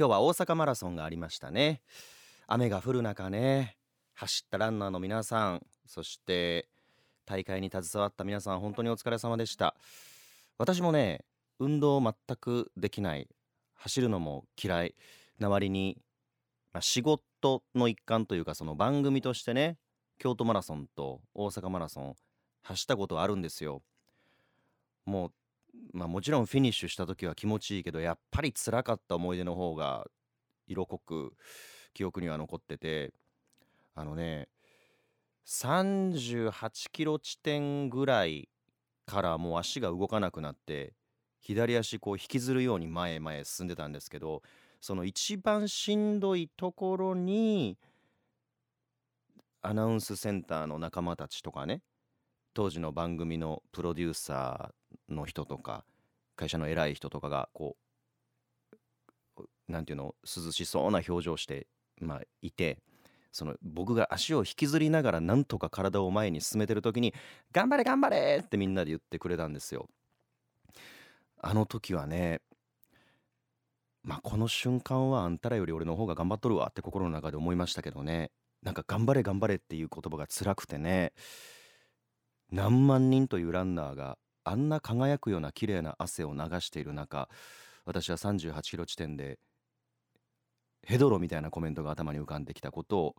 今日は大阪マラソンがありましたね。雨が降る中ね走ったランナーの皆さんそして大会に携わった皆さん本当にお疲れ様でした。私もね運動全くできない。走るのも嫌い。な割に、まあ、仕事の一環というかその番組としてね京都マラソンと大阪マラソン走ったことあるんですよ。もうまあもちろんフィニッシュした時は気持ちいいけどやっぱり辛かった思い出の方が色濃く記憶には残っててあのね38キロ地点ぐらいからもう足が動かなくなって左足こう引きずるように前へ前へ進んでたんですけどその一番しんどいところにアナウンスセンターの仲間たちとかね当時の番組のプロデューサーの人とか会社の偉い人とかがこうなんていうの涼しそうな表情してまあいてその僕が足を引きずりながらなんとか体を前に進めてる時に「頑張れ頑張れ!」ってみんなで言ってくれたんですよ。あの時はねまあこの瞬間はあんたらより俺の方が頑張っとるわって心の中で思いましたけどねなんか頑張れ頑張れっていう言葉が辛くてね何万人というランナーがあんな輝くような綺麗な汗を流している中私は38キロ地点でヘドロみたいなコメントが頭に浮かんできたことを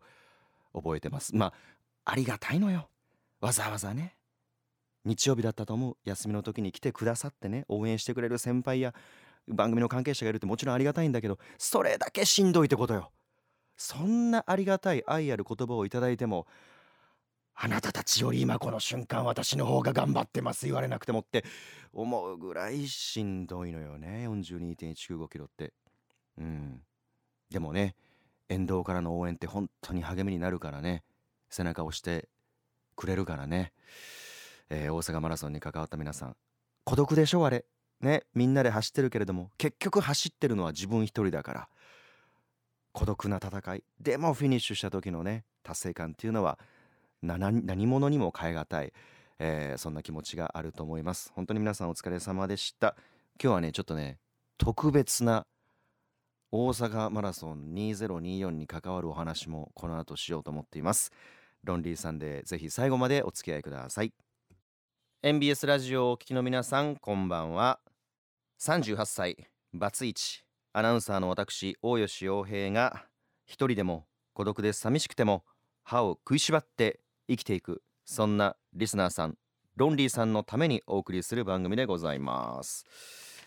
覚えてます。まあありがたいのよ。わざわざね。日曜日だったと思う。休みの時に来てくださってね。応援してくれる先輩や番組の関係者がいるってもちろんありがたいんだけどそれだけしんどいってことよ。そんなありがたい愛ある言葉をいただいてもあなたたちより今この瞬間私の方が頑張ってます言われなくてもって思うぐらいしんどいのよね。42.195キロって。うん。でもね沿道からの応援って本当に励みになるからね。背中を押してくれるからね、えー、大阪マラソンに関わった皆さん。孤独でしょあれ。ねみんなで走ってるけれども結局走ってるのは自分一人だから。孤独な戦い。でもフィニッシュした時のね達成感っていうのは何何者にも代え難い、えー、そんな気持ちがあると思います。本当に皆さんお疲れ様でした。今日はねちょっとね特別な大阪マラソン2024に関わるお話もこの後しようと思っています。ロンリーさんでぜひ最後までお付き合いください。NBS ラジオをお聞きの皆さんこんばんは。38歳バツイチ。アナウンサーの私大吉洋平が一人でも孤独で寂しくても歯を食いしばって生きていくそんなリスナーさんロンリーさんのためにお送りする番組でございます、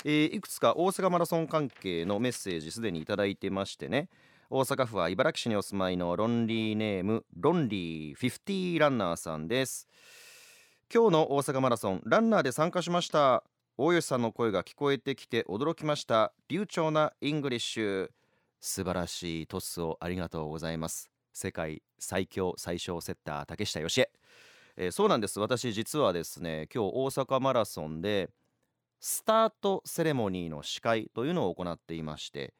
えー、いくつか大阪マラソン関係のメッセージすでにいただいてましてね。大阪府は茨城市にお住まいのロンリーネームロンリー50ランナーさんです。今日の大阪マラソンランナーで参加しました。大吉さんの声が聞こえてきて驚きました。流暢なイングリッシュ。素晴らしいトスをありがとうございます。世界最強最小セッター竹下佳江、えー、そうなんです。私実はですね今日大阪マラソンでスタートセレモニーの司会というのを行っていまして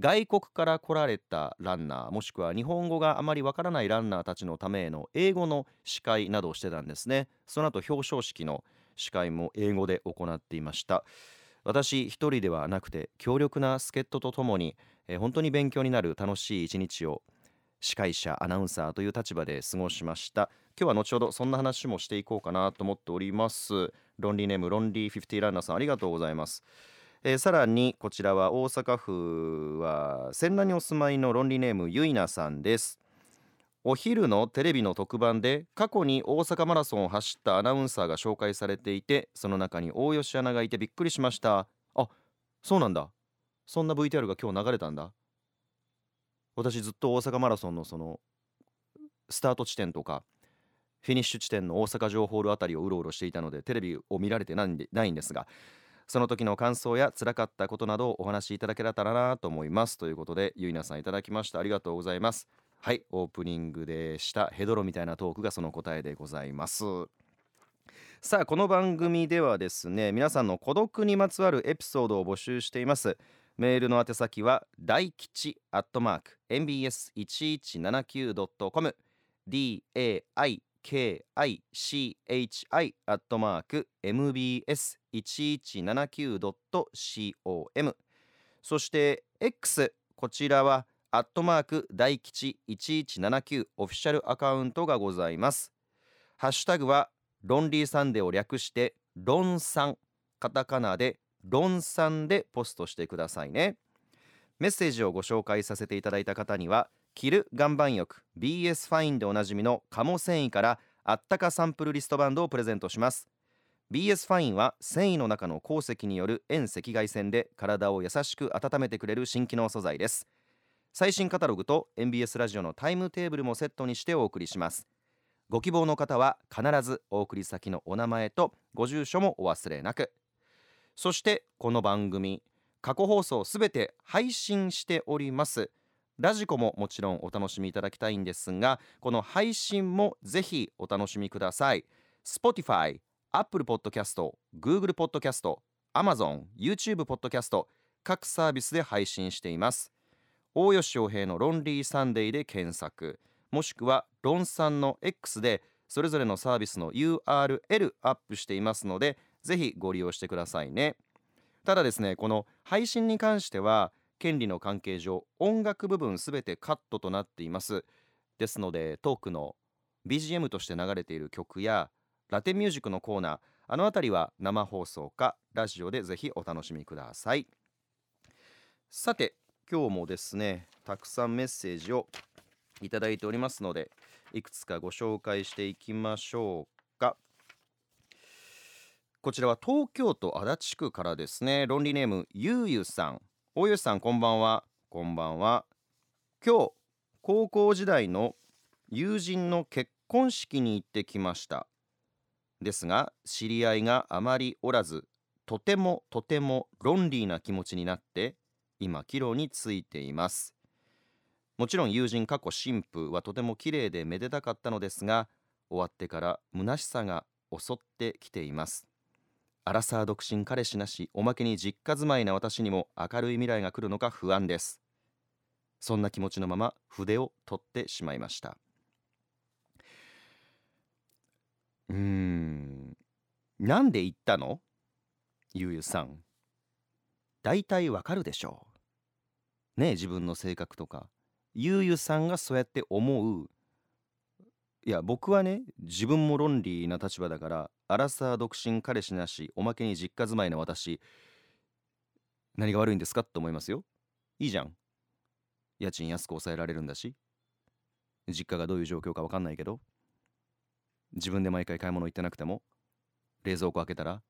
外国から来られたランナーもしくは日本語があまりわからないランナーたちのための英語の司会などをしてたんですね。その後表彰式の司会も英語で行っていました。私一人ではなくて強力な助っ人とともにえー、本当に勉強になる楽しい一日を司会者アナウンサーという立場で過ごしました。今日は後ほどそんな話もしていこうかなと思っております。ロンリーネームロンリー50ランナーさんありがとうございます。えー、さらにこちらは大阪府は千羅にお住まいのロンリーネームゆいなさんです。お昼のテレビの特番で過去に大阪マラソンを走ったアナウンサーが紹介されていてその中に大吉アナがいてびっくりしました。あそうなんだ。そんな VTR が今日流れたんだ。私ずっと大阪マラソンのそのスタート地点とかフィニッシュ地点の大阪城ホールあたりをうろうろしていたのでテレビを見られてないんでないんですがその時の感想や辛かったことなどをお話しいただけたらなと思います。ということでゆいなさんいただきました。ありがとうございます。はいオープニングでした。ヘドロみたいなトークがその答えでございます。さあこの番組ではですね皆さんの孤独にまつわるエピソードを募集しています。メールの宛先は大吉アットマーク mbs1179.com daikichi アットマーク mbs1179.com そして X こちらはアットマーク大吉1179オフィシャルアカウントがございます。ハッシュタグはロンリーサンデーを略してロンさん。カタカナでロンさんでポストしてくださいね。メッセージをご紹介させていただいた方には着る岩盤浴 BS ファインでおなじみの加茂繊維からあったかサンプルリストバンドをプレゼントします。BS ファインは繊維の中の鉱石による遠赤外線で体を優しく温めてくれる新機能素材です。最新カタログと MBS ラジオのタイムテーブルもセットにしてお送りします。ご希望の方は必ずお送り先のお名前とご住所もお忘れなく。そしてこの番組過去放送すべて配信しております。ラジコももちろんお楽しみいただきたいんですがこの配信もぜひお楽しみください。Spotify、Apple Podcast、Google Podcast、Amazon、YouTube Podcast 各サービスで配信しています。大吉洋平のロンリーサンデーで検索もしくはロンさんの X でそれぞれのサービスの URL アップしていますのでぜひご利用してくださいね。ただですねこの配信に関しては権利の関係上音楽部分すべてカットとなっています。ですのでトークの BGM として流れている曲やラテンミュージックのコーナーあの辺りは生放送かラジオでぜひお楽しみください。さて今日もですねたくさんメッセージをいただいておりますのでいくつかご紹介していきましょうこちらは東京都足立区からですね。論理ネームゆうゆさん。おゆさんこんばんは。こんばんは。今日高校時代の友人の結婚式に行ってきました。ですが知り合いがあまりおらずとてもとてもロンリーな気持ちになって今帰路についています。もちろん友人過去新婦はとても綺麗でめでたかったのですが終わってから虚しさが襲ってきています。アラサー独身彼氏なしおまけに実家住まいな私にも明るい未来が来るのか不安です。そんな気持ちのまま筆を取ってしまいました。うーん。なんで言ったの？ゆうゆさん。大体わかるでしょう。ねえ自分の性格とか。ゆうゆさんがそうやって思ういや僕はね自分も論理な立場だからアラサー独身彼氏なしおまけに実家住まいの私何が悪いんですかって思いますよ。いいじゃん。家賃安く抑えられるんだし。実家がどういう状況か分かんないけど。自分で毎回買い物行ってなくても冷蔵庫開けたら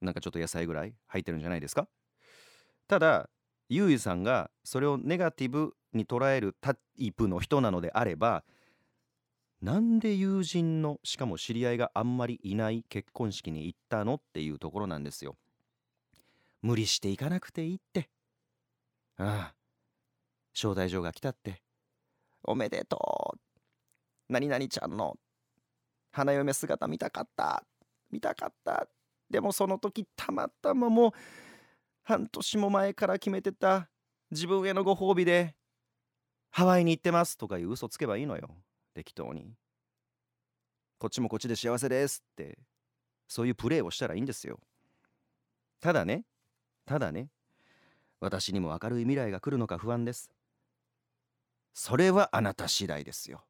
なんかちょっと野菜ぐらい入ってるんじゃないですか。ただゆうゆさんがそれをネガティブに捉えるタイプの人なのであればなんで友人のしかも知り合いがあんまりいない結婚式に行ったのっていうところなんですよ。無理して行かなくていいって。ああ。招待状が来たって。おめでとう。何々ちゃんの花嫁姿見たかった。見たかった。でもその時たまたまもう半年も前から決めてた自分へのご褒美でハワイに行ってますとかいう嘘つけばいいのよ。適当に。こっちもこっちで幸せですってそういうプレーをしたらいいんですよ。ただねただね私にも明るい未来が来るのか不安です。それはあなた次第ですよ。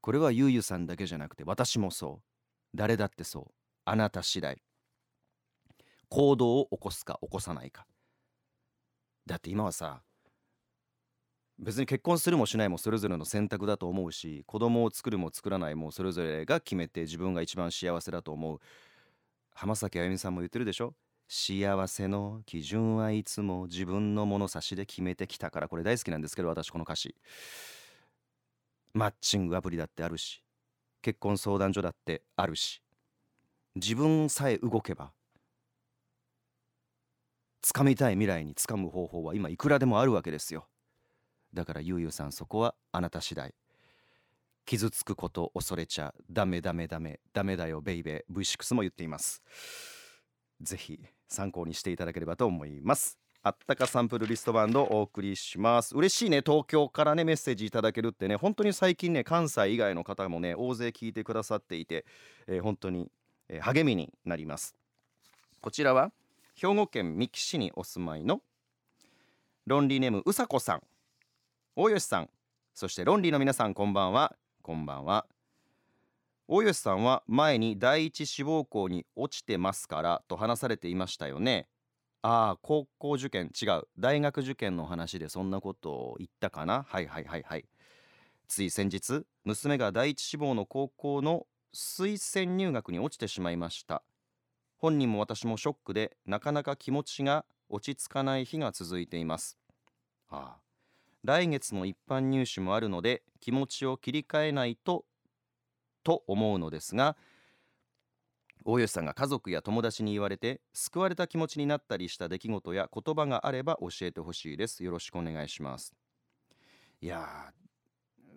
これはゆうゆさんだけじゃなくて私もそう。誰だってそう。あなた次第。行動を起こすか起こさないか。だって今はさ別に結婚するもしないもそれぞれの選択だと思うし子供を作るも作らないもそれぞれが決めて自分が一番幸せだと思う。浜崎あゆみさんも言ってるでしょ？幸せの基準はいつも自分の物差しで決めてきたから。これ大好きなんですけど私この歌詞。マッチングアプリだってあるし。結婚相談所だってあるし。自分さえ動けば掴みたい未来に掴む方法は今いくらでもあるわけですよ。だからゆうゆうさんそこはあなた次第。傷つくこと恐れちゃダメダメダメ。ダメだよベイベー。V6 も言っています。ぜひ参考にしていただければと思います。あったかサンプルリストバンドをお送りします。嬉しいね東京からねメッセージいただけるってね。本当に最近ね関西以外の方もね大勢聞いてくださっていて、えー、本当に、えー、励みになります。こちらは兵庫県三木市にお住まいのロンリーネームうさこさん。大吉さん。そしてロンリーの皆さんこんばんは。こんばんは。大吉さんは前に第一志望校に落ちてますからと話されていましたよね。ああ高校受験違う。大学受験の話でそんなことを言ったかな？はいはいはいはい。つい先日娘が第一志望の高校の推薦入学に落ちてしまいました。本人も私もショックでなかなか気持ちが落ち着かない日が続いています。ああ来月の一般入試もあるので気持ちを切り替えないとと思うのですが大吉さんが家族や友達に言われて救われた気持ちになったりした出来事や言葉があれば教えてほしいです。よろしくお願いします。いや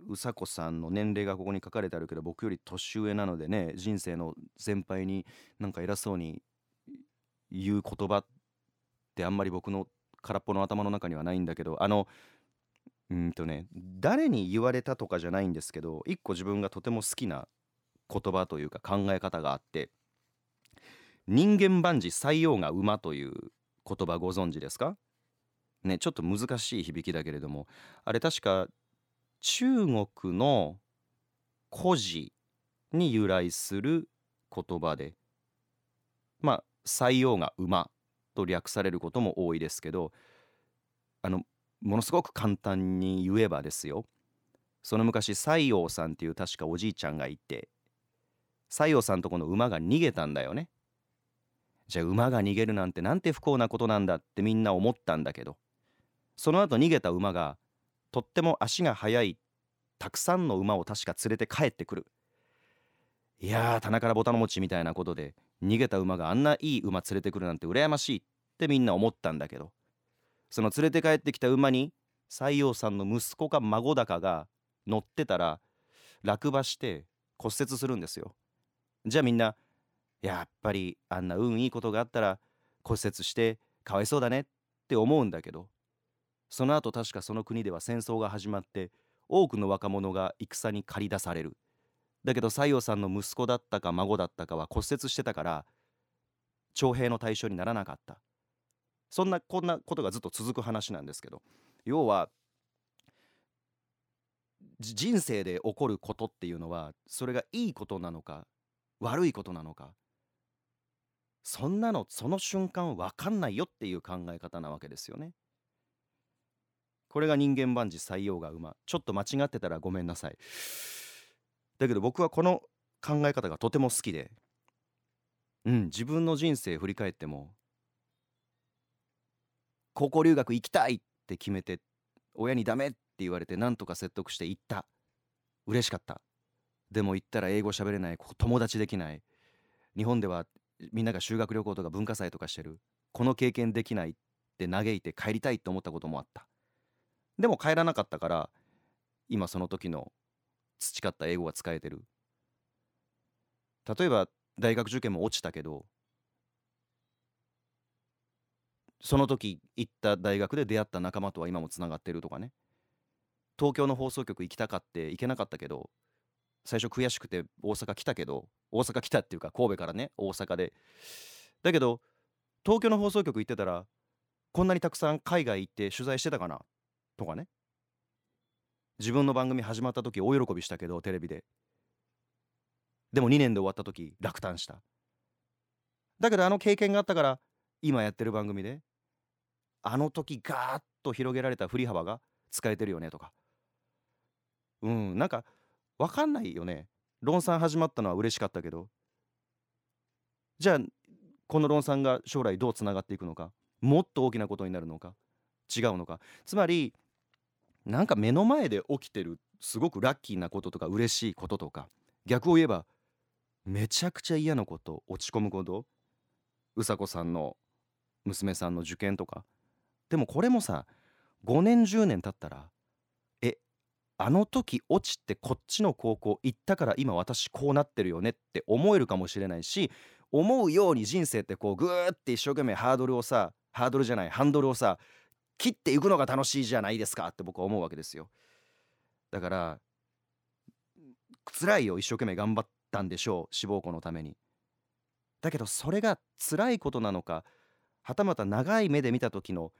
うさこさんの年齢がここに書かれてあるけど僕より年上なのでね人生の先輩になんか偉そうに言う言葉ってあんまり僕の空っぽの頭の中にはないんだけどあのうんとね誰に言われたとかじゃないんですけど一個自分がとても好きな言葉というか考え方があって人間万事採用が馬という言葉ご存知ですか？ねちょっと難しい響きだけれどもあれ確か中国の古事に由来する言葉でまあ採用が馬と略されることも多いですけどあのものすごく簡単に言えばですよ。その昔西洋さんっていう確かおじいちゃんがいて西洋さんとこの馬が逃げたんだよね。じゃあ馬が逃げるなんてなんて不幸なことなんだってみんな思ったんだけどその後逃げた馬がとっても足が速いたくさんの馬を確か連れて帰ってくる。いやー棚からボタン持ちみたいなことで逃げた馬があんないい馬連れてくるなんて羨ましいってみんな思ったんだけどその連れて帰ってきた馬に西洋さんの息子か孫だかが乗ってたら落馬して骨折するんですよ。じゃあみんなやっぱりあんな運いいことがあったら骨折してかわいそうだねって思うんだけど。その後確かその国では戦争が始まって多くの若者が戦に駆り出される。だけど西洋さんの息子だったか孫だったかは骨折してたから徴兵の対象にならなかった。そんなこんなことがずっと続く話なんですけど要は人生で起こることっていうのはそれがいいことなのか悪いことなのかそんなのその瞬間分かんないよっていう考え方なわけですよね。これが人間万事採用が馬ちょっと間違ってたらごめんなさい。だけど僕はこの考え方がとても好きでうん自分の人生振り返っても高校留学行きたいって決めて親にダメって言われて何とか説得して行った。嬉しかった。でも行ったら英語喋れない友達できない。日本ではみんなが修学旅行とか文化祭とかしてる。この経験できないって嘆いて帰りたいって思ったこともあった。でも帰らなかったから今その時の培った英語が使えてる。例えば大学受験も落ちたけどその時行った大学で出会った仲間とは今もつながってるとかね。東京の放送局行きたかって行けなかったけど最初悔しくて大阪来たけど大阪来たっていうか神戸からね大阪で。だけど東京の放送局行ってたらこんなにたくさん海外行って取材してたかな？とかね。自分の番組始まった時大喜びしたけどテレビで。でも2年で終わった時落胆した。だけどあの経験があったから今やってる番組であの時ガーッと広げられた振り幅が使えてるよねとか。うんなんか分かんないよね。論産始まったのは嬉しかったけど。じゃあこの論産が将来どうつながっていくのか。もっと大きなことになるのか。違うのか。つまりなんか目の前で起きてるすごくラッキーなこととか嬉しいこととか。逆を言えばめちゃくちゃ嫌なこと落ち込むこと。うさこさんの娘さんの受験とか。でもこれもさ5年10年経ったらえあの時落ちてこっちの高校行ったから今私こうなってるよねって思えるかもしれないし思うように人生ってこうグーって一生懸命ハードルをさハードルじゃないハンドルをさ切っていくのが楽しいじゃないですかって僕は思うわけですよ。だから辛いよ一生懸命頑張ったんでしょう志望校のために。だけどそれが辛いことなのかはたまた長い目で見た時の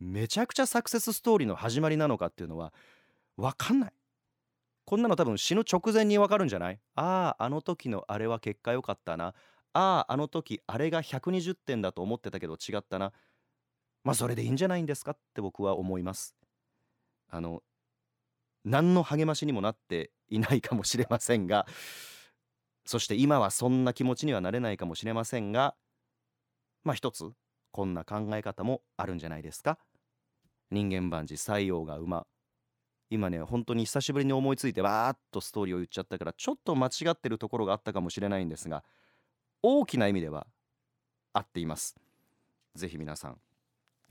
めちゃくちゃサクセスストーリーの始まりなのかっていうのは分かんない。こんなの多分死ぬ直前に分かるんじゃない？あああの時のあれは結果良かったな。あああの時あれが120点だと思ってたけど違ったな。まあそれでいいんじゃないんですかって僕は思います。あの何の励ましにもなっていないかもしれませんがそして今はそんな気持ちにはなれないかもしれませんがまあ一つこんな考え方もあるんじゃないですか？人間万事採用が馬。今ね本当に久しぶりに思いついてわーっとストーリーを言っちゃったからちょっと間違ってるところがあったかもしれないんですが大きな意味では合っています。ぜひ皆さん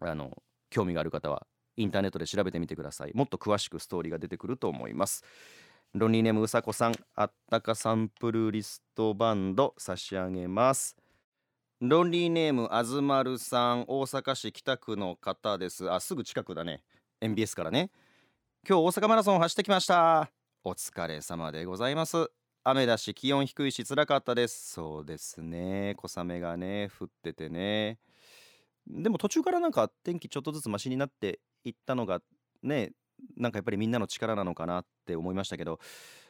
あの興味がある方はインターネットで調べてみてください。もっと詳しくストーリーが出てくると思います。ロンリーネームうさこさんあったかサンプルリストバンド差し上げます。ロンリーネームあずまるさん大阪市北区の方です。あすぐ近くだね。MBS からね。今日大阪マラソン走ってきました。お疲れ様でございます。雨だし気温低いし辛かったです。そうですね。小雨がね降っててね。でも途中からなんか天気ちょっとずつマシになっていったのがねなんかやっぱりみんなの力なのかなって思いましたけど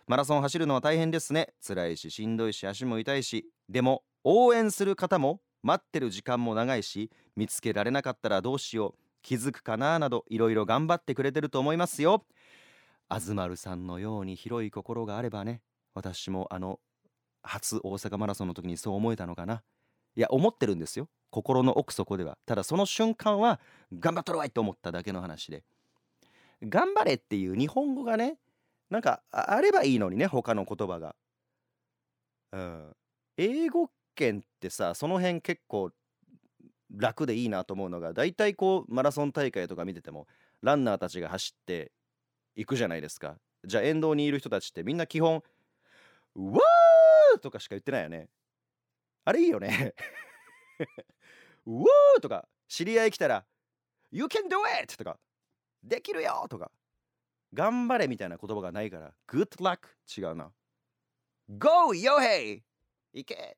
マラソン走るのは大変ですね。辛いししんどいし足も痛いし。でも応援する方も待ってる時間も長いし見つけられなかったらどうしよう気づくかななどいろいろ頑張ってくれてると思いますよ。あずまるさんのように広い心があればね私もあの初大阪マラソンの時にそう思えたのかな。いや思ってるんですよ。心の奥底では。ただその瞬間は頑張っとるわいと思っただけの話で。頑張れっていう日本語がねなんかあればいいのにね他の言葉が。うん。英語圏ってさその辺結構楽でいいなと思うのが大体こうマラソン大会とか見ててもランナーたちが走っていくじゃないですかじゃあ沿道にいる人たちってみんな基本「うわー!」とかしか言ってないよねあれいいよねうわーとか知り合い来たら「You can do it!」とか「できるよ!」とか頑張れみたいな言葉がないから「Good luck」違うな「Go! ヨヘイ!」行け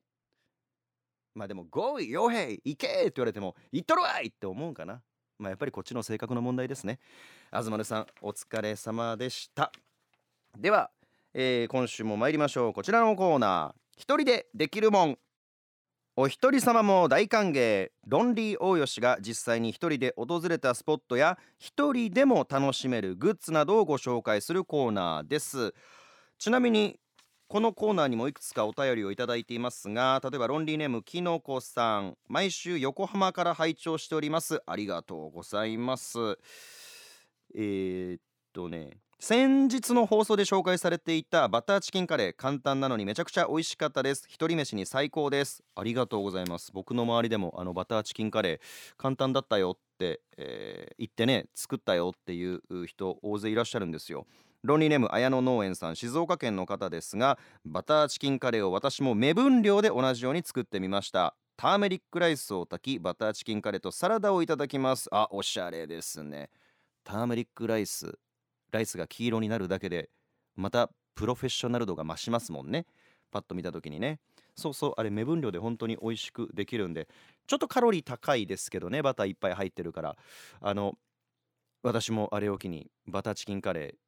まあでも「Go! ヨヘイ!」行け！って言われても「行っとるわい!」って思うんかな。まあやっぱりこっちの性格の問題ですね。東根さんお疲れ様でした。では、えー、今週も参りましょう。こちらのコーナー。一人でできるもん。お一人様も大歓迎。ロンリー大吉が実際に一人で訪れたスポットや一人でも楽しめるグッズなどをご紹介するコーナーです。ちなみにこのコーナーにもいくつかお便りをいただいていますが例えばロンリーネームきのこさん。毎週横浜から拝聴しております。ありがとうございます。えー、っとね。先日の放送で紹介されていたバターチキンカレー簡単なのにめちゃくちゃ美味しかったです。一人飯に最高です。ありがとうございます。僕の周りでもあのバターチキンカレー簡単だったよって、えー、言ってね作ったよっていう人大勢いらっしゃるんですよ。ロンリーネーム綾野農園さん静岡県の方ですがバターチキンカレーを私も目分量で同じように作ってみました。ターメリックライスを炊きバターチキンカレーとサラダをいただきます。あおしゃれですね。ターメリックライスライスが黄色になるだけでまたプロフェッショナル度が増しますもんね。パッと見た時にね。そうそうあれ目分量で本当に美味しくできるんでちょっとカロリー高いですけどねバターいっぱい入ってるから。あの私もあれを機にバターチキンカレー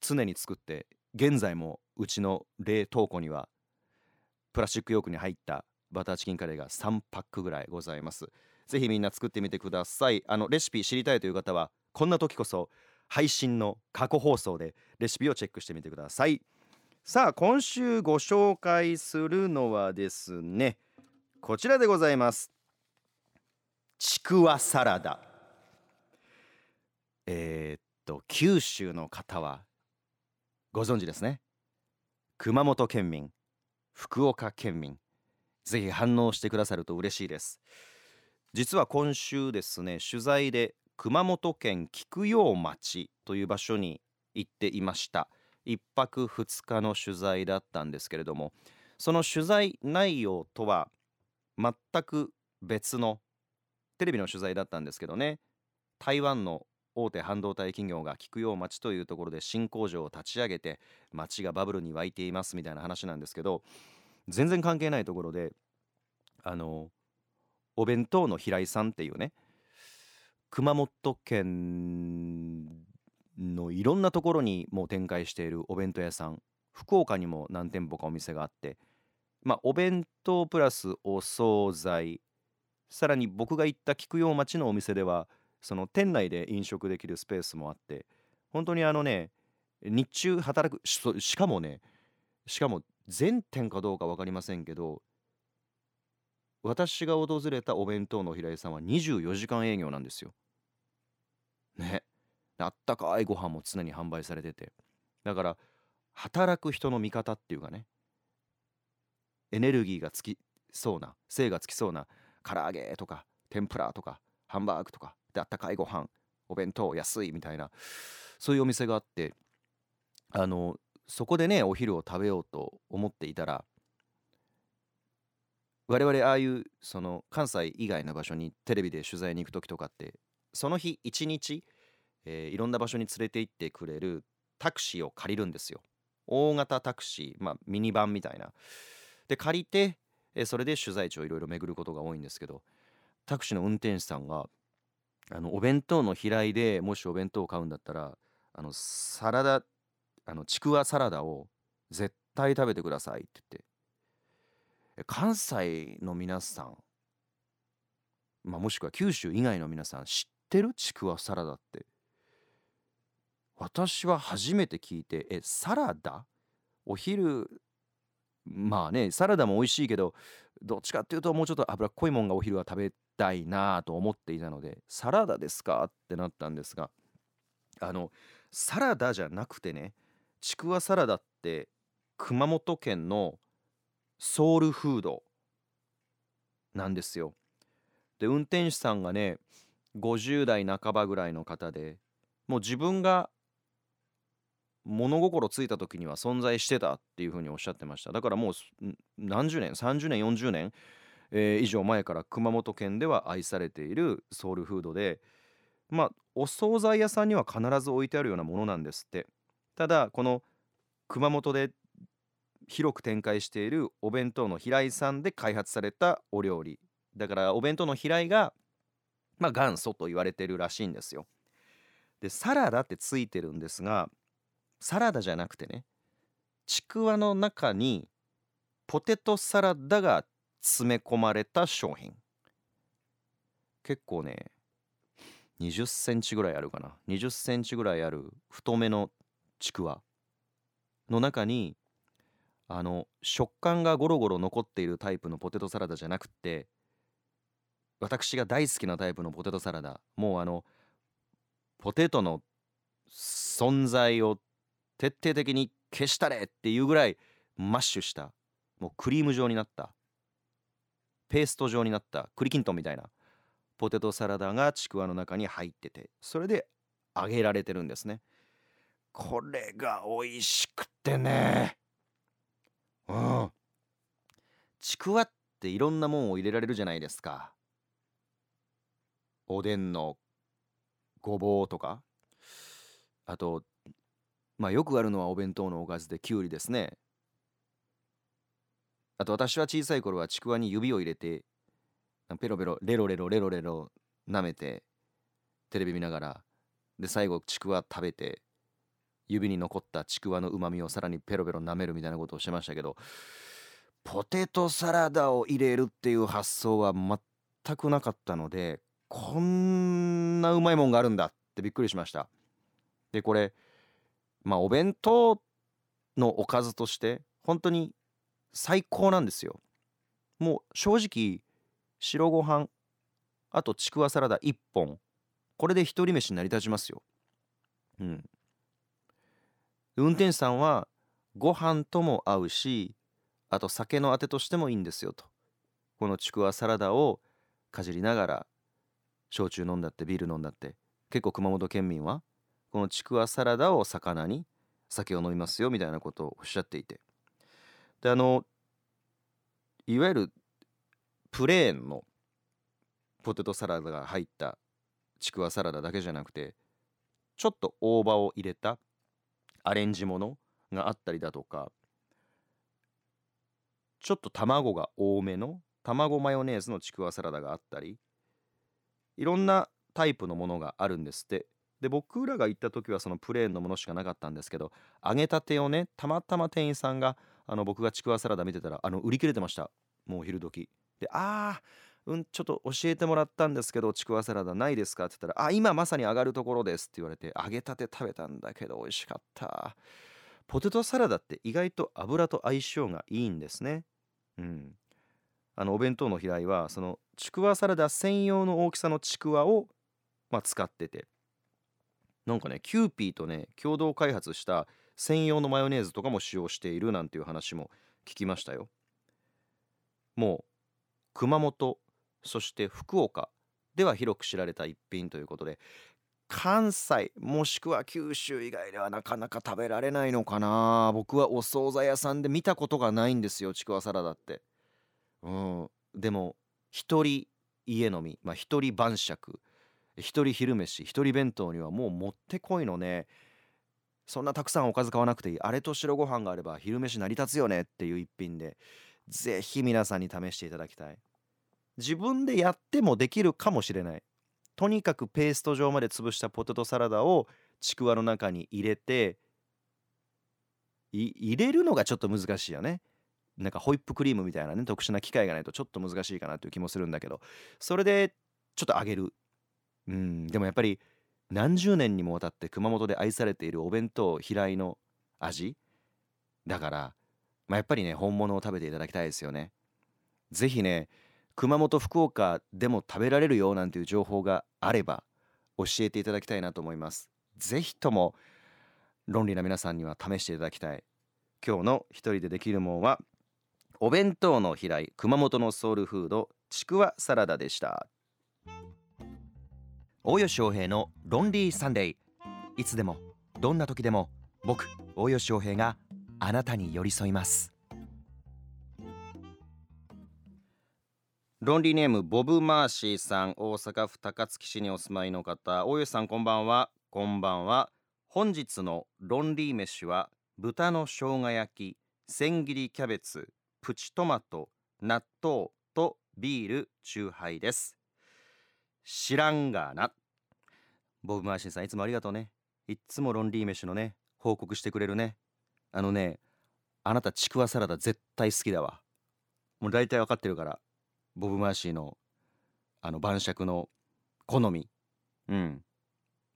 常に作って現在もうちの冷凍庫にはプラスチック容器に入ったバターチキンカレーが3パックぐらいございます。ぜひみんな作ってみてください。あのレシピ知りたいという方はこんな時こそ配信の過去放送でレシピをチェックしてみてください。さあ今週ご紹介するのはですねこちらでございます。ちくわサラダ。えー、っと九州の方はご存知ですね。熊本県民福岡県民ぜひ反応してくださると嬉しいです。実は今週ですね取材で熊本県菊陽町という場所に行っていました。1泊2日の取材だったんですけれどもその取材内容とは全く別のテレビの取材だったんですけどね台湾の大手半導体企業が菊陽町というところで新工場を立ち上げて町がバブルに沸いていますみたいな話なんですけど全然関係ないところであのお弁当の平井さんっていうね熊本県のいろんなところにもう展開しているお弁当屋さん福岡にも何店舗かお店があってまあお弁当プラスお惣菜さらに僕が行った菊陽町のお店ではその店内で飲食できるスペースもあって本当にあのね日中働くしかもねしかも全店かどうか分かりませんけど私が訪れたお弁当の平井さんは24時間営業なんですよ。ね。あったかいご飯も常に販売されててだから働く人の味方っていうかねエネルギーがつきそうな精がつきそうな唐揚げとか天ぷらとかハンバーグとかであったかいご飯お弁当安いみたいなそういうお店があってあのそこでねお昼を食べようと思っていたら我々ああいうその関西以外の場所にテレビで取材に行く時とかってその日一日、えー、いろんな場所に連れて行ってくれるタクシーを借りるんですよ。大型タクシー、まあ、ミニバンみたいな。で借りて、えー、それで取材地をいろいろ巡ることが多いんですけどタクシーの運転手さんがあのお弁当の飛来でもしお弁当を買うんだったらあのサラダあのちくわサラダを絶対食べてくださいって言って。関西の皆さん、まあ、もしくは九州以外の皆さん知ってる？ちくわサラダって。私は初めて聞いてえサラダ？お昼まあねサラダも美味しいけどどっちかっていうともうちょっと脂っこいもんがお昼は食べたいなと思っていたのでサラダですか？ってなったんですがあのサラダじゃなくてねちくわサラダって熊本県のソウルフードなんですよ。で運転手さんがね50代半ばぐらいの方でもう自分が物心ついた時には存在してたっていうふうにおっしゃってました。だからもう何十年？30年？40年、えー、以上前から熊本県では愛されているソウルフードでまあお惣菜屋さんには必ず置いてあるようなものなんですって。ただこの熊本で広く展開しているお弁当の平井さんで開発されたお料理。だからお弁当の平井がまあ元祖と言われてるらしいんですよ。でサラダってついてるんですがサラダじゃなくてねちくわの中にポテトサラダが詰め込まれた商品。結構ね20センチぐらいあるかな。20センチぐらいある太めのちくわの中にあの食感がゴロゴロ残っているタイプのポテトサラダじゃなくて私が大好きなタイプのポテトサラダもうあのポテトの存在を徹底的に消したれっていうぐらいマッシュしたもうクリーム状になったペースト状になった栗きんとんみたいなポテトサラダがちくわの中に入っててそれで揚げられてるんですね。これが美味しくてね。うん。ちくわっていろんなもんを入れられるじゃないですか。おでんのごぼうとか。あとまあよくあるのはお弁当のおかずできゅうりですね。あと私は小さい頃はちくわに指を入れてペロペロレロレロレロレロ舐めてテレビ見ながらで最後ちくわ食べて指に残ったちくわのうまみをさらにペロペロ舐めるみたいなことをしてましたけどポテトサラダを入れるっていう発想は全くなかったのでこんなうまいもんがあるんだってびっくりしました。でこれまあお弁当のおかずとして本当に最高なんですよ。もう正直白ご飯あとちくわサラダ1本。これで一人飯成り立ちますよ。うん。運転手さんはご飯とも合うしあと酒のあてとしてもいいんですよと。このちくわサラダをかじりながら焼酎飲んだってビール飲んだって結構熊本県民はこのちくわサラダを魚に酒を飲みますよみたいなことをおっしゃっていて。であのいわゆるプレーンのポテトサラダが入ったちくわサラダだけじゃなくてちょっと大葉を入れたアレンジものがあったりだとかちょっと卵が多めの卵マヨネーズのちくわサラダがあったりいろんなタイプのものがあるんですって。で僕らが行った時はそのプレーンのものしかなかったんですけど揚げたてをねたまたま店員さんがあの僕がちくわサラダ見てたらあの売り切れてました。もう昼時。であーうんちょっと教えてもらったんですけどちくわサラダないですかって言ったらあ今まさに上がるところですって言われて揚げたて食べたんだけど美味しかった。ポテトサラダって意外と油と相性がいいんですね。うん。あのお弁当のヒライはそのちくわサラダ専用の大きさのちくわを、まあ、使ってて。なんかねキューピーとね共同開発した専用のマヨネーズとかも使用しているなんていう話も聞きましたよ。もう熊本そして福岡では広く知られた一品ということで関西もしくは九州以外ではなかなか食べられないのかな。僕はお惣菜屋さんで見たことがないんですよちくわサラダって。うん。でも一人家飲みまあ一人晩酌一人昼飯一人弁当にはもうもってこいのね。そんなたくさんおかず買わなくていい。あれと白ご飯があれば昼飯成り立つよねっていう一品でぜひ皆さんに試していただきたい。自分でやってもできるかもしれない。とにかくペースト状まで潰したポテトサラダをちくわの中に入れて入れるのがちょっと難しいよね。なんかホイップクリームみたいなね特殊な機械がないとちょっと難しいかなという気もするんだけどそれでちょっと揚げる。うんでもやっぱり何十年にもわたって熊本で愛されているお弁当平井の味？だから、まあ、やっぱりね本物を食べていただきたいですよね。是非ね熊本福岡でも食べられるよなんていう情報があれば教えていただきたいなと思います。是非とも論理な皆さんには試していただきたい。今日の一人でできるもんはお弁当の平井熊本のソウルフードちくわサラダでした。大吉洋平のロンリーサンデー。いつでもどんな時でも僕大吉洋平があなたに寄り添います。ロンリーネームボブ・マーシーさん大阪府高槻市にお住まいの方。大吉さんこんばんは。こんばんは。本日のロンリー飯は豚の生姜焼き千切りキャベツプチトマト納豆とビールチューハイです。知らんがな。ボブ・マーシーさんいつもありがとうね。いつもロンリー飯のね報告してくれるね。あのねあなたちくわサラダ絶対好きだわ。もう大体わかってるからボブ・マーシーのあの晩酌の好み。うん。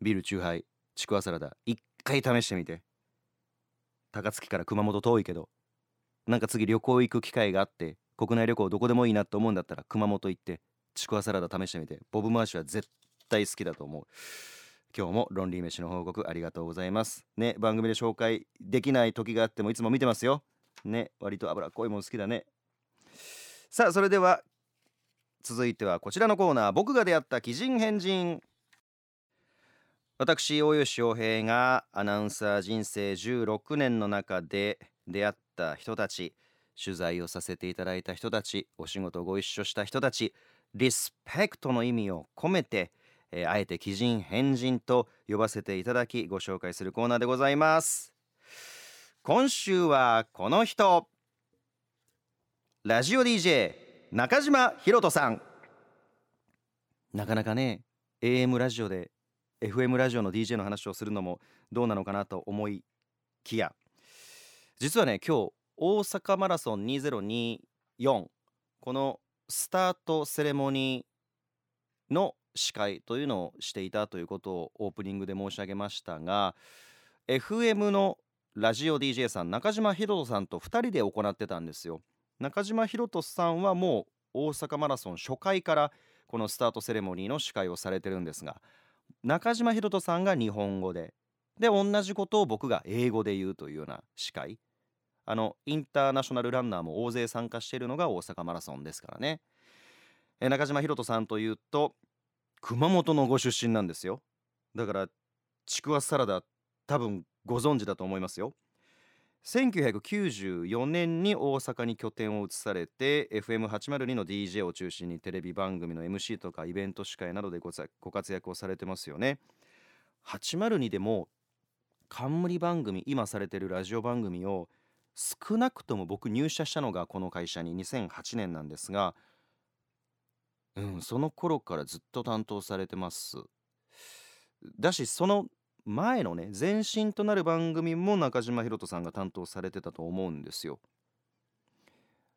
ビールチューハイちくわサラダ一回試してみて。高槻から熊本遠いけどなんか次旅行行く機会があって国内旅行どこでもいいなと思うんだったら熊本行って。ちくわサラダ試してみてボブ・マーシュは絶対好きだと思う。今日もロンリー飯の報告ありがとうございます。ね番組で紹介できない時があってもいつも見てますよ。ね割と脂っこいもん好きだね。さあそれでは続いてはこちらのコーナー。僕が出会った奇人変人。私大吉洋平がアナウンサー人生16年の中で出会った人たち。取材をさせていただいた人たち。お仕事ご一緒した人たち。リスペクトの意味を込めて、えー、あえて奇人変人と呼ばせていただきご紹介するコーナーでございます。今週はこの人。ラジオ DJ 中島ひろとさん。なかなかね AM ラジオで FM ラジオの DJ の話をするのもどうなのかなと思いきや。実はね今日大阪マラソン2024このスタートセレモニーの司会というのをしていたということをオープニングで申し上げましたが FM のラジオ DJ さん中島ひろとさんと2人で行ってたんですよ。中島ひろとさんはもう大阪マラソン初回からこのスタートセレモニーの司会をされてるんですが中島ひろとさんが日本語でで同じことを僕が英語で言うというような司会。あのインターナショナルランナーも大勢参加しているのが大阪マラソンですからね、え中島ひろとさんというと熊本のご出身なんですよ。だからちくわサラダ多分ご存知だと思いますよ。1994年に大阪に拠点を移されて FM802 の DJ を中心にテレビ番組の MC とかイベント司会などでごご活躍をされてますよね。802でも冠番組今されてるラジオ番組を少なくとも僕入社したのがこの会社に2008年なんですがうんその頃からずっと担当されてます。だしその前のね前身となる番組も中島ひろさんが担当されてたと思うんですよ。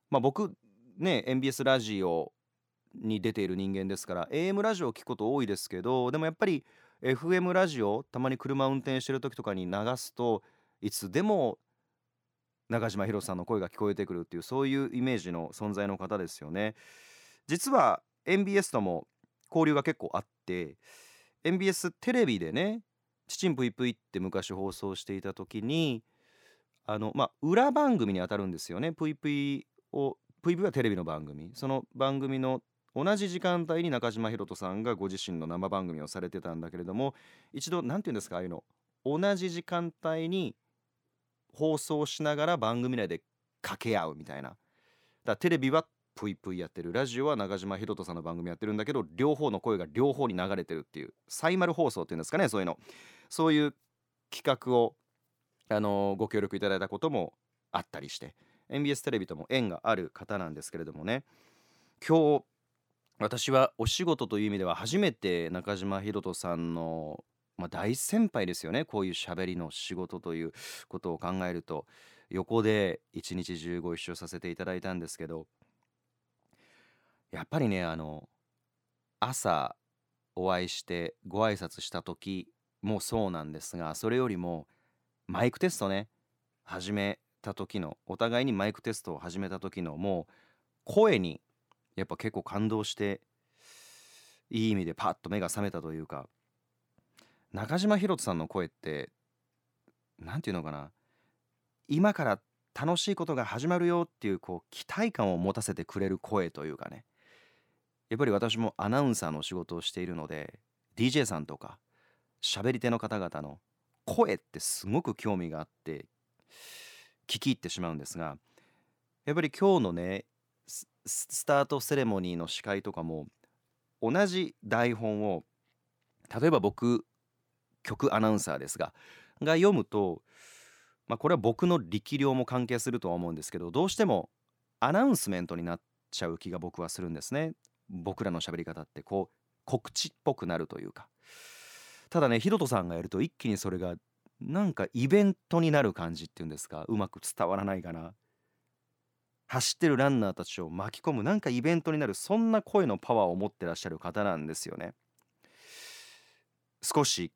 まあ僕ね MBS ラジオに出ている人間ですから AM ラジオを聞くこと多いですけどでもやっぱり FM ラジオたまに車運転してる時とかに流すといつでも中島ひろさんの声が聞こえてくるっていうそういうイメージの存在の方ですよね。実は MBS とも交流が結構あって MBS テレビでね「ちちんぷいぷい」って昔放送していた時にあのまあ裏番組にあたるんですよね。ぷいぷいをぷいぷいはテレビの番組。その番組の同じ時間帯に中島ひろとさんがご自身の生番組をされてたんだけれども一度何て言うんですかああいうの同じ時間帯に放送しながら番組内で掛け合うみたいな。だからテレビはぷいぷいやってるラジオは中島ひろとさんの番組やってるんだけど両方の声が両方に流れてるっていうサイマル放送っていうんですかねそういうの。そういう企画をあのご協力いただいたこともあったりして MBS テレビとも縁がある方なんですけれどもね。今日私はお仕事という意味では初めて中島ひろとさんの、まあ、大先輩ですよね。こういう喋りの仕事ということを考えると。横で一日中ご一緒させていただいたんですけど。やっぱりねあの朝お会いしてご挨拶した時もそうなんですがそれよりもマイクテストね始めた時のお互いにマイクテストを始めた時のもう声にやっぱ結構感動していい意味でパッと目が覚めたというか中島ひろとさんの声って何て言うのかな。今から楽しいことが始まるよっていうこう期待感を持たせてくれる声というかね。やっぱり私もアナウンサーの仕事をしているので DJ さんとか喋り手の方々の声ってすごく興味があって聞き入ってしまうんですがやっぱり今日のねスタートセレモニーの司会とかも同じ台本を例えば僕曲アナウンサーですがが読むと、まあ、これは僕の力量も関係するとは思うんですけどどうしてもアナウンスメントになっちゃう気が僕はするんですね。僕らの喋り方ってこう告知っぽくなるというか。ただねひろとさんがやると一気にそれがなんかイベントになる感じっていうんですか。うまく伝わらないかな。走ってるランナーたちを巻き込むなんかイベントになるそんな声のパワーを持ってらっしゃる方なんですよね。少し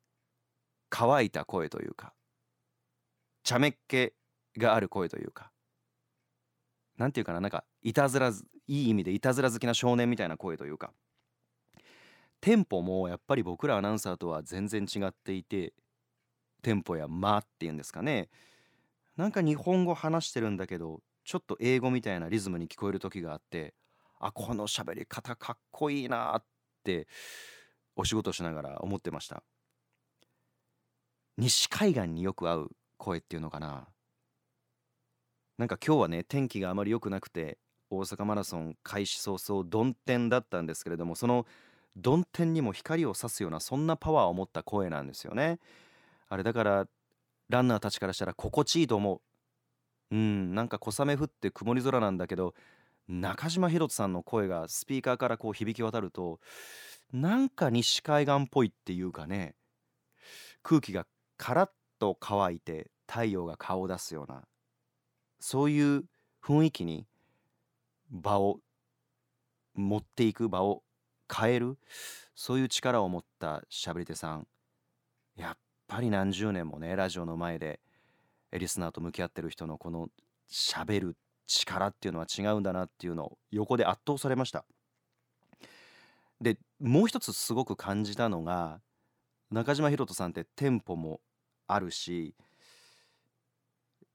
乾いた声というか茶目っ気がある声というかなんていうかななんかいたずらいい意味でいたずら好きな少年みたいな声というかテンポもやっぱり僕らアナウンサーとは全然違っていてテンポや間っていうんですかね。なんか日本語話してるんだけどちょっと英語みたいなリズムに聞こえる時があってあこの喋り方かっこいいなってお仕事しながら思ってました。西海岸によく合う声っていうのかな。なんか今日はね天気があまり良くなくて大阪マラソン開始早々曇天だったんですけれどもその曇天にも光を差すようなそんなパワーを持った声なんですよね。あれだからランナーたちからしたら心地いいと思う。うん、なんか小雨降って曇り空なんだけど、中島ひろさんの声がスピーカーからこう響き渡ると、なんか西海岸っぽいっていうかね、空気がカラッと乾いて太陽が顔を出すような、そういう雰囲気に場を持っていく場を変える、そういう力を持ったしゃべり手さん。やっぱり何十年もね、ラジオの前でリスナーと向き合ってる人のこの喋る力っていうのは違うんだなっていうのを横で圧倒されましたでもう一つすごく感じたのが中島ひろとさんってテンポもあるし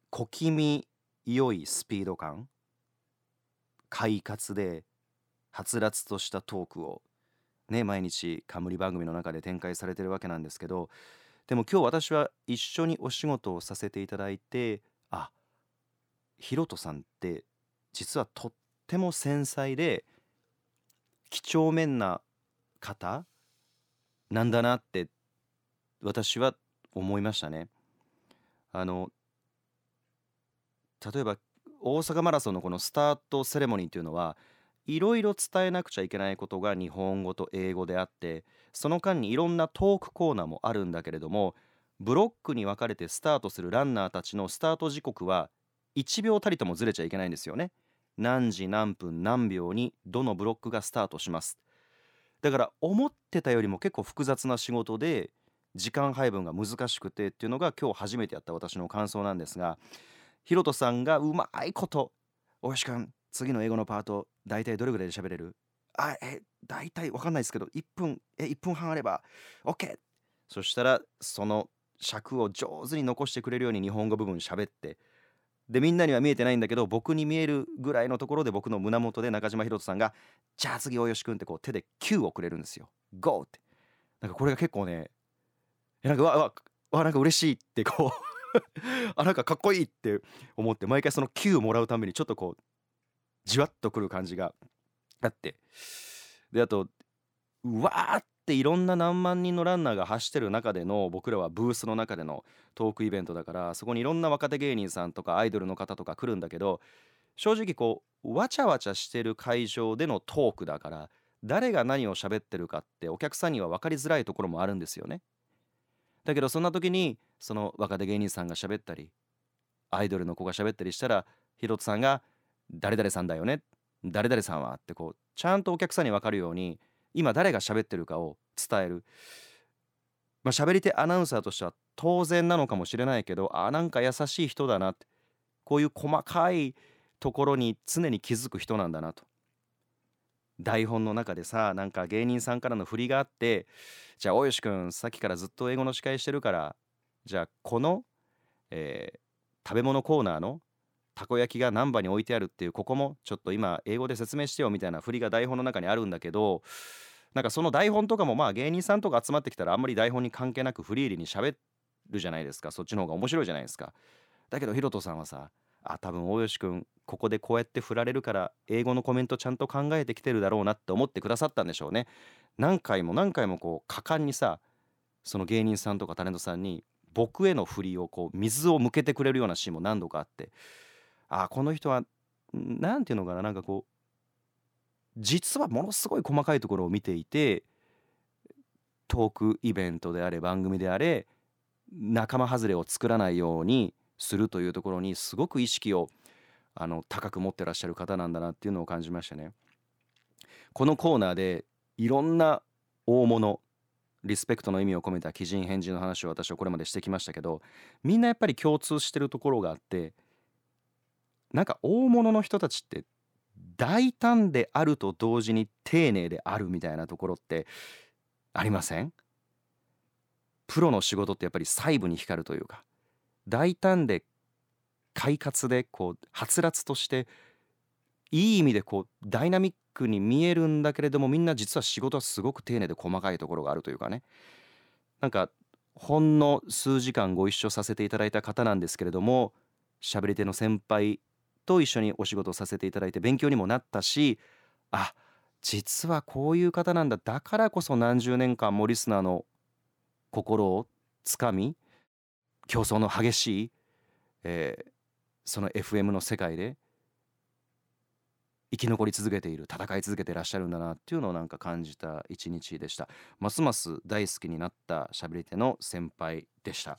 小気味良いスピード感快活ではつらつとしたトークをね毎日冠番組の中で展開されてるわけなんですけどでも今日私は一緒にお仕事をさせていただいてあヒロトさんって実はとっても繊細で几帳面な方なんだなって私は思いましたね。あの例えば大阪マラソンのこのスタートセレモニーっていうのはいろいろ伝えなくちゃいけないことが日本語と英語であってその間にいろんなトークコーナーもあるんだけれどもブロックに分かれてスタートするランナーたちのスタート時刻は1秒たりともずれちゃいけないんですよね。何時何分何秒にどのブロックがスタートします。だから思ってたよりも結構複雑な仕事で時間配分が難しくてっていうのが今日初めてやった私の感想なんですがヒロトさんがうまいこと「大石君次の英語のパート大体どれぐらいで喋れる？あえ大体わかんないですけど1分え1分半あれば OK そしたらその尺を上手に残してくれるように日本語部分喋ってでみんなには見えてないんだけど僕に見えるぐらいのところで僕の胸元で中島ひろとさんが「じゃあ次大吉君」ってこう手で「9」をくれるんですよ「GO」って。なんかこれが結構ねなんかわわわなんか嬉しいってこう あなんかかっこいいって思って毎回その「9」をもらうためにちょっとこうじわっとくる感じがあってであとうわーっていろんな何万人のランナーが走ってる中での僕らはブースの中でのトークイベントだからそこにいろんな若手芸人さんとかアイドルの方とか来るんだけど正直こうわちゃわちゃしてる会場でのトークだから誰が何を喋ってるかってお客さんには分かりづらいところもあるんですよね。だけどそんな時にその若手芸人さんが喋ったりアイドルの子が喋ったりしたらヒロトさんが「誰々さんだよね誰々さんは」ってこうちゃんとお客さんに分かるように今誰が喋ってるかを伝える。まあ喋り手アナウンサーとしては当然なのかもしれないけどあなんか優しい人だなってこういう細かいところに常に気づく人なんだなと台本の中でさなんか芸人さんからの振りがあってじゃあ大吉君さっきからずっと英語の司会してるからじゃあこの、えー、食べ物コーナーのたこ焼きが難波に置いてあるっていうここもちょっと今英語で説明してよみたいな振りが台本の中にあるんだけどなんかその台本とかもまあ芸人さんとか集まってきたらあんまり台本に関係なくフリーリーに喋るじゃないですか。そっちの方が面白いじゃないですか。だけどヒロトさんはさあ多分大吉くんここでこうやって振られるから英語のコメントちゃんと考えてきてるだろうなって思ってくださったんでしょうね何回も何回もこう果敢にさその芸人さんとかタレントさんに僕への振りをこう水を向けてくれるようなシーンも何度かあってあこの人は何て言うのかななんかこう実はものすごい細かいところを見ていてトークイベントであれ番組であれ仲間外れを作らないようにするというところにすごく意識をあの高く持ってらっしゃる方なんだなっていうのを感じましたね。このコーナーでいろんな大物リスペクトの意味を込めた鬼人返事の話を私はこれまでしてきましたけどみんなやっぱり共通してるところがあってなんか大物の人たちって大胆であると同時に丁寧であるみたいなところってありません？プロの仕事ってやっぱり細部に光るというか大胆で快活でこうはつらつとしていい意味でこうダイナミックに見えるんだけれどもみんな実は仕事はすごく丁寧で細かいところがあるというかね。なんかほんの数時間ご一緒させていただいた方なんですけれども喋り手の先輩と一緒にお仕事させていただいて勉強にもなったしあ実はこういう方なんだ。だからこそ何十年間もリスナーの心をつかみ競争の激しい、えー、その FM の世界で生き残り続けている戦い続けていらっしゃるんだなっていうのをなんか感じた一日でした。ますます大好きになったしゃべり手の先輩でした。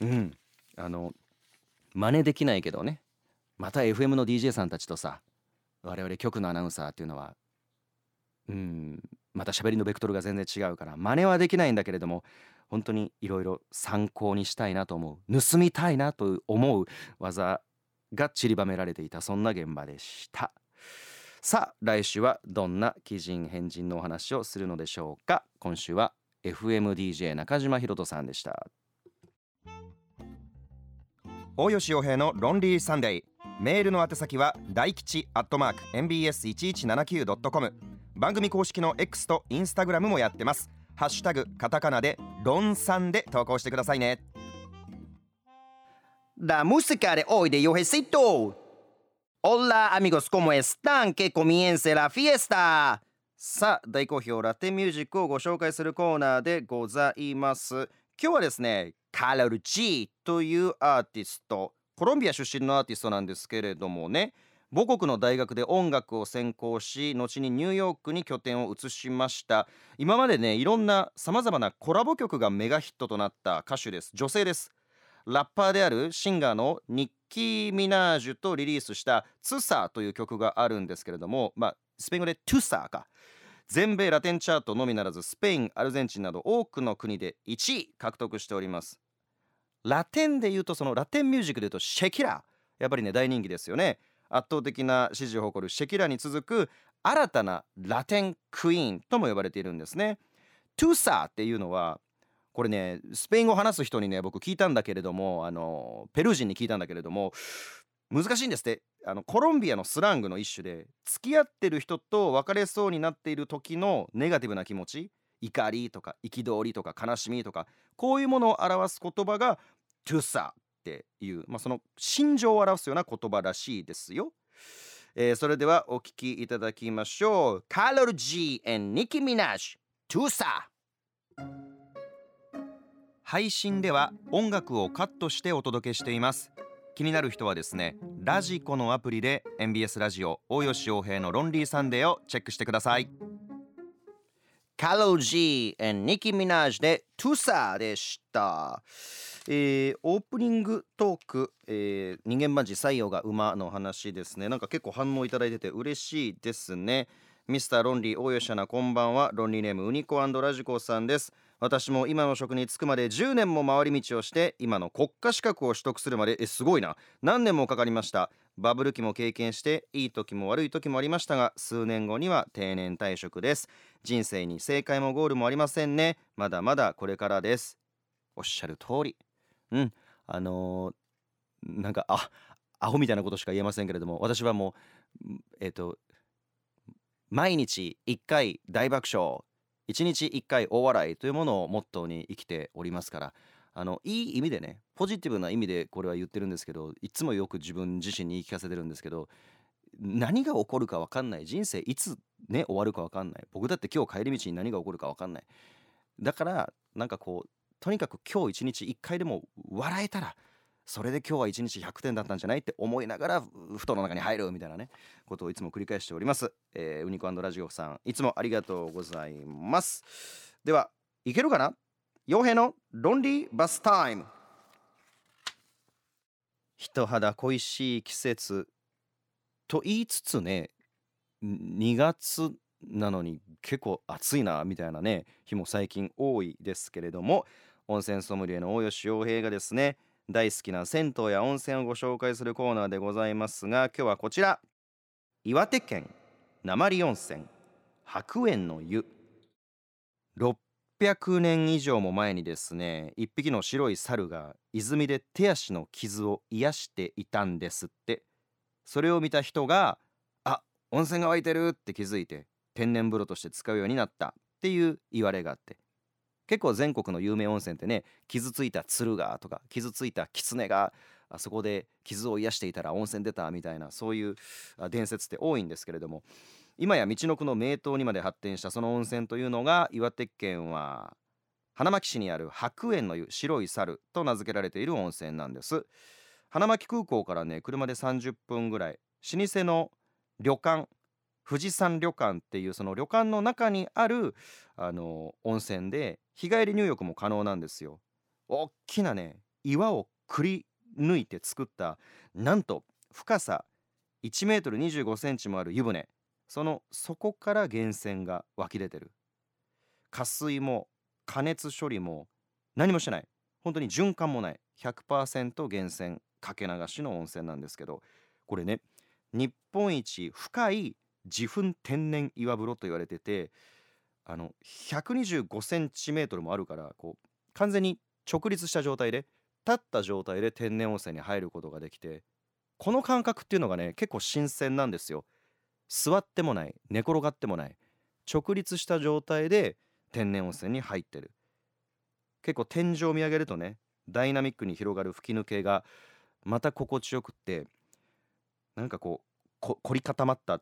うん。あの真似できないけどね。また FM の DJ さんたちとさ我々局のアナウンサーっていうのはうん。また喋りのベクトルが全然違うから真似はできないんだけれども本当にいろいろ参考にしたいなと思う盗みたいなと思う技が散りばめられていたそんな現場でした。さあ来週はどんな鬼人変人のお話をするのでしょうか。今週は FMDJ 中島ひろさんでした。大吉洋平のロンリーサンデー。メールの宛先は大吉アットマーク MBS1179.com 番組公式の X と Instagram もやってます。ハッシュタグカタカナでロンさんで投稿してくださいね La música de hoy de Yojecito. Hola amigos, ¿cómo están? Que comience la fiesta? さあ大好評ラテンミュージックをご紹介するコーナーでございます今日はですねカラル G というアーティストコロンビア出身のアーティストなんですけれどもね母国の大学で音楽を専攻し後にニューヨークに拠点を移しました。今までねいろんなさまざまなコラボ曲がメガヒットとなった歌手です。女性です。ラッパーであるシンガーのニッキー・ミナージュとリリースした「ツサー」という曲があるんですけれどもまあスペイン語でトゥサーか。全米ラテンチャートのみならずスペインアルゼンチンなど多くの国で1位獲得しております。ラテンで言うとそのラテンミュージックで言うとシェキラやっぱりね大人気ですよね。圧倒的な支持を誇るシェキラに続く新たなラテンクイーンとも呼ばれているんですね。トゥーサーっていうのはこれねスペイン語を話す人にね僕聞いたんだけれどもあのペルー人に聞いたんだけれども難しいんですって。あのコロンビアのスラングの一種で付き合ってる人と別れそうになっている時のネガティブな気持ち怒りとか憤りとか悲しみとかこういうものを表す言葉が Tusa っていう、まあ、その心情を表すような言葉らしいですよ。えー、それではお聞きいただきましょう。カロル G and ニキ・ミナージュトゥーサ配信では音楽をカットしてお届けしています気になる人はですねラジコのアプリで MBS ラジオ大吉洋平のロンリーサンデーをチェックしてくださいカロジー and ニキ・ミナージュでトゥサでした。えー、オープニングトーク、えー、人間バンジ採用が馬の話ですね。なんか結構反応いただいてて嬉しいですね。ミスターロンリー大吉アナこんばんは。ロンリーネームウニコラジコさんです。私も今の職に就くまで10年も回り道をして今の国家資格を取得するまでえすごいな。何年もかかりました。バブル期も経験していい時も悪い時もありましたが数年後には定年退職です。人生に正解もゴールもありませんね。まだまだこれからです。おっしゃる通り。うん。あのー、なんかあアホみたいなことしか言えませんけれども私はもうえっ、ー、と毎日1回大爆笑一日一回大笑いというものをモットーに生きておりますからあのいい意味でねポジティブな意味でこれは言ってるんですけどいつもよく自分自身に言い聞かせてるんですけど何が起こるか分かんない人生いつね終わるか分かんない。僕だって今日帰り道に何が起こるか分かんない。だからなんかこうとにかく今日一日一回でも笑えたらそれで今日は1日100点だったんじゃない？って思いながら布団の中に入るみたいなねことをいつも繰り返しております、えー、ウニコラジオさんいつもありがとうございます。ではいけるかな？傭兵のロンリーバスタイム。人肌恋しい季節と言いつつね2月なのに結構暑いなみたいなね日も最近多いですけれども温泉ソムリエの大吉洋平がですね大好きな銭湯や温泉をご紹介するコーナーでございますが今日はこちら。岩手県鉛温泉白煙の湯。600年以上も前にですね一匹の白い猿が泉で手足の傷を癒していたんですって。それを見た人があ温泉が湧いてるって気づいて天然風呂として使うようになったっていう言われがあって。結構全国の有名温泉ってね傷ついた鶴がとか傷ついた狐があそこで傷を癒していたら温泉出たみたいなそういう伝説って多いんですけれども今や道のくの名湯にまで発展したその温泉というのが岩手県は花巻市にある白煙の湯白い猿と名付けられている温泉なんです。花巻空港からね車で30分ぐらい老舗の旅館富士山旅館っていうその旅館の中にあるあの温泉で日帰り入浴も可能なんですよ。大きなね岩をくり抜いて作ったなんと深さ1メートル25センチもある湯船。その底から源泉が湧き出てる。加水も加熱処理も何もしてない。本当に循環もない。100%源泉かけ流しの温泉なんですけど。これね日本一深い自噴天然岩風呂と言われててあの125センチメートルもあるからこう完全に直立した状態で立った状態で天然温泉に入ることができてこの感覚っていうのがね結構新鮮なんですよ。座ってもない寝転がってもない直立した状態で天然温泉に入ってる。結構天井を見上げるとねダイナミックに広がる吹き抜けがまた心地よくってなんかこう凝り固まった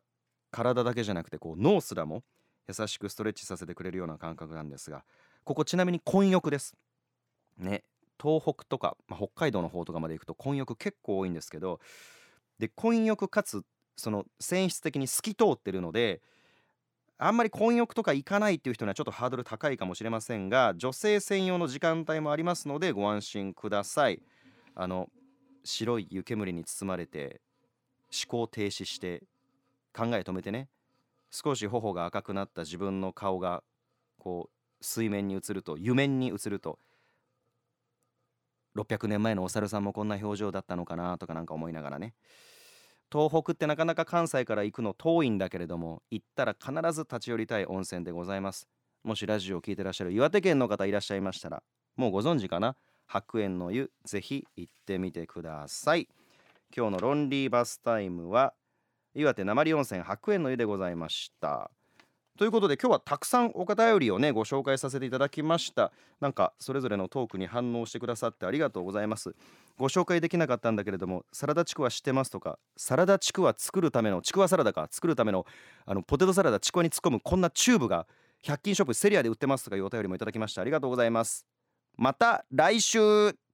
体だけじゃなくてこう脳すらも優しくストレッチさせてくれるような感覚なんですがここちなみに混浴です。ね東北とか、まあ、北海道の方とかまで行くと混浴結構多いんですけどで混浴かつその泉質的に透き通ってるのであんまり混浴とか行かないっていう人にはちょっとハードル高いかもしれませんが女性専用の時間帯もありますのでご安心ください。あの白い湯煙に包まれて思考停止して考え止めてね。少し頬が赤くなった自分の顔がこう水面に映ると湯面に映ると600年前のお猿さんもこんな表情だったのかなとかなんか思いながらね。東北ってなかなか関西から行くの遠いんだけれども行ったら必ず立ち寄りたい温泉でございます。もしラジオを聞いてらっしゃる岩手県の方いらっしゃいましたらもうご存知かな？白煙の湯ぜひ行ってみてください。今日のロンリーバスタイムは岩手鉛温泉白煙の湯でございました。ということで今日はたくさんお便りをねご紹介させていただきました。なんかそれぞれのトークに反応してくださってありがとうございます。ご紹介できなかったんだけれどもサラダチクワ知ってますとかサラダチクワ作るためのちくわサラダか作るためのあのポテトサラダちくわに突っ込むこんなチューブが100均ショップセリアで売ってますとかいうお便りもいただきました。ありがとうございます。また来週。